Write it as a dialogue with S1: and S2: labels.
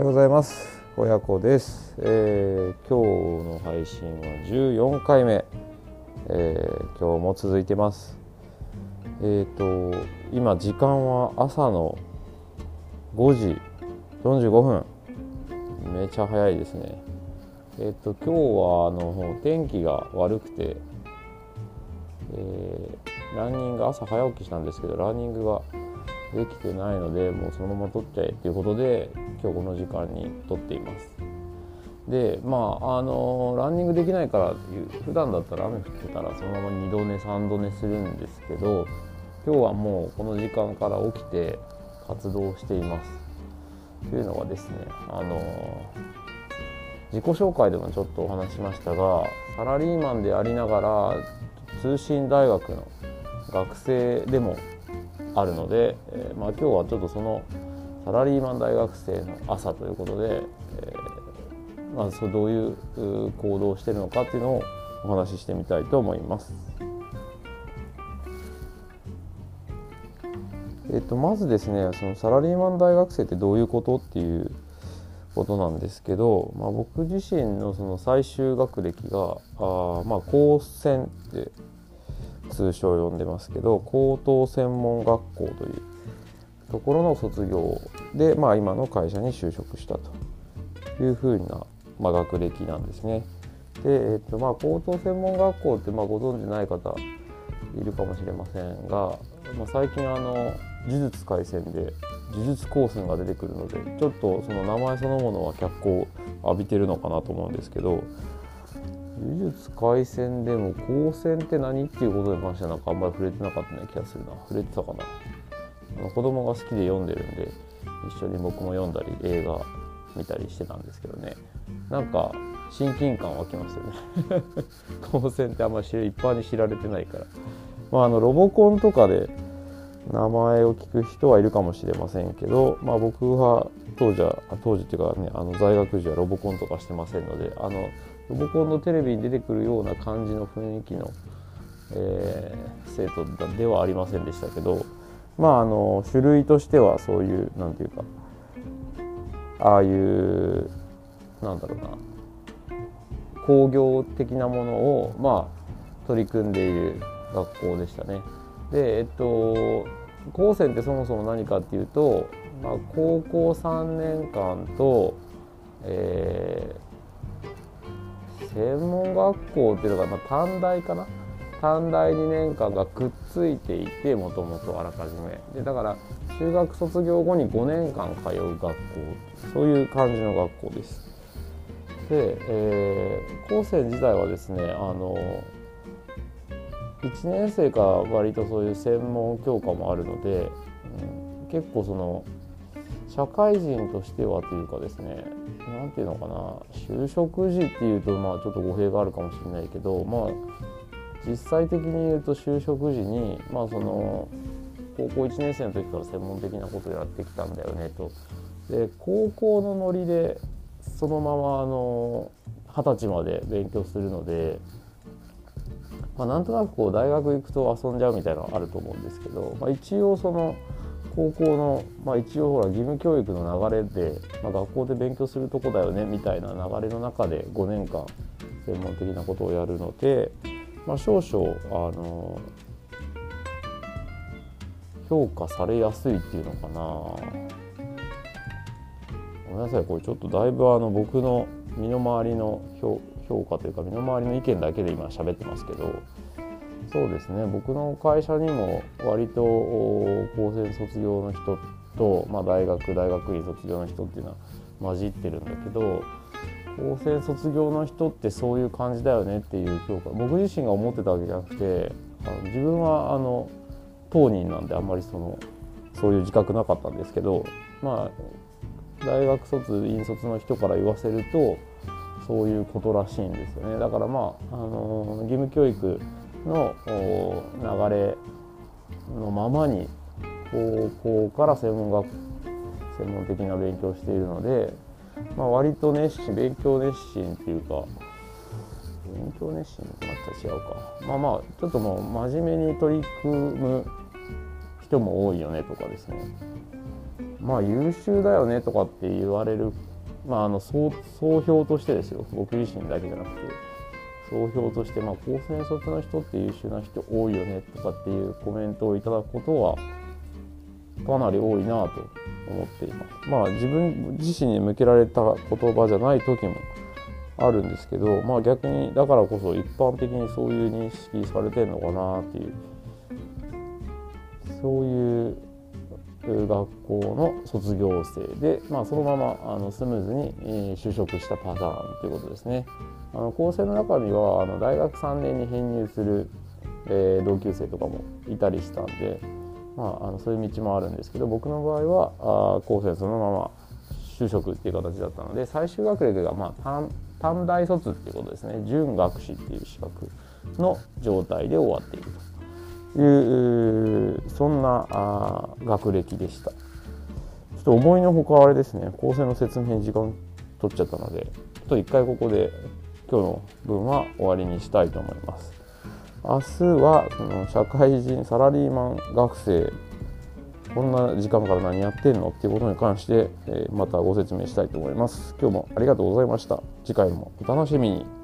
S1: はようございます。親子です、えー、今日の配信は14回目、えー、今日も続いてます。えっ、ー、と今時間は朝の5時45分。めちゃ早いですね。えっ、と今日はあの天気が悪くて、えランニング朝早起きしたんですけどランニングができてないのでもうそのまま撮っちゃえっていうことで今日この時間に撮っています。でまああのランニングできないから普段だったら雨降ってたらそのまま2度寝3度寝するんですけど今日はもうこの時間から起きて活動しています。というのはですねあの自己紹介でもちょっとお話しましたがサラリーマンでありながら通信大学の学生でもあるので、えー、まあ、今日はちょっとそのサラリーマン大学生の朝ということで、えー、まずそどういう行動をしているのかっていうのをお話ししてみたいと思います。えっと、まずですねそのサラリーマン大学生ってどういうことっていうことなんですけど、まあ、僕自身のその最終学歴があ、まあ、高専って通称呼んでますけど高等専門学校というところの卒業で、まあ、今の会社に就職したというふうな、まあ、学歴なんですね。で、えっとまあ、高等専門学校って、まあ、ご存知ない方いるかもしれませんが、まあ、最近あの呪術廻戦で呪術高専が出てくるのでちょっとその名前そのものは脚光を浴びてるのかなと思うんですけど呪術廻戦でも光線って何っていうことに関してはなんかあんまり触れてなかったような気がするな触れてたかな子供が好きで読んでるんで一緒に僕も読んだり映画見たりしてたんですけどね。なんか親近感湧きますよね。光線ってあんまり一般に知られてないから。まああのロボコンとかで名前を聞く人はいるかもしれませんけど、まあ、僕は当時は当時っていうかねあの在学時はロボコンとかしてませんのであのロボコンのテレビに出てくるような感じの雰囲気の、えー、生徒ではありませんでしたけどまああの種類としてはそういうなんていうかああいうなんだろうな工業的なものをまあ取り組んでいる学校でしたね。でえっと高専ってそもそも何かっていうと、まあ、高校3年間と、えー専門学校っていうのが、まあ、短大かな？短大2年間がくっついていてもともとあらかじめ。でだから中学卒業後に5年間通う学校。そういう感じの学校です。で、えー、高専自体はですねあの1年生から割とそういう専門教科もあるので、うん、結構その社会人としてはというかですね何ていうのかな就職時っていうとまあちょっと語弊があるかもしれないけどまあ実際的に言うと就職時にまあその高校1年生の時から専門的なことをやってきたんだよねと。で高校のノリでそのままあの二十歳まで勉強するので、まあ、なんとなくこう大学行くと遊んじゃうみたいなのあると思うんですけど、まあ、一応その高校の、まあ、一応ほら義務教育の流れで、まあ、学校で勉強するとこだよねみたいな流れの中で5年間専門的なことをやるので、まあ、少々あの評価されやすいっていうのかな。ごめんなさいこれちょっとだいぶあの僕の身の回りの評価というか身の回りの意見だけで今喋ってますけど。そうですね僕の会社にも割と高専卒業の人と、まあ、大学大学院卒業の人っていうのは混じってるんだけど高専卒業の人ってそういう感じだよねっていう評価僕自身が思ってたわけじゃなくてあの自分はあの当人なんであんまりそのそういう自覚なかったんですけどまあ大学卒院卒の人から言わせるとそういうことらしいんですよね。だからまあ、あの義務教育の流れのままに高校から専門学専門的な勉強をしているので、まあ、割と熱心勉強熱心っていうか勉強熱心となっちゃ違うか。まあまあちょっともう真面目に取り組む人も多いよねとかですね。まあ優秀だよねとかって言われるまああの総総評としてですよ。僕自身だけじゃなくて。総評として、まあ、高専卒の人って優秀な人多いよねとかっていうコメントをいただくことはかなり多いなと思っています。まあ自分自身に向けられた言葉じゃない時もあるんですけど、まあ、逆にだからこそ一般的にそういう認識されてるのかなっていうそういう学校の卒業生で、まあ、そのままあのスムーズに就職したパターンということですね。あの構成の中にはあの大学3年に編入する、えー、同級生とかもいたりしたんで、まあ、あのそういう道もあるんですけど僕の場合はあ高専そのまま就職っていう形だったので最終学歴がまあ短大卒っていうことですね。準学士っていう資格の状態で終わっているというそんなあ学歴でした。ちょっと思いのほかあれですね。構成の説明時間取っちゃったのでちょっと一回ここで今日の分は終わりにしたいと思います。明日はその社会人サラリーマン学生こんな時間から何やってんの？っていうことに関して、えまたご説明したいと思います。今日もありがとうございました。次回もお楽しみに。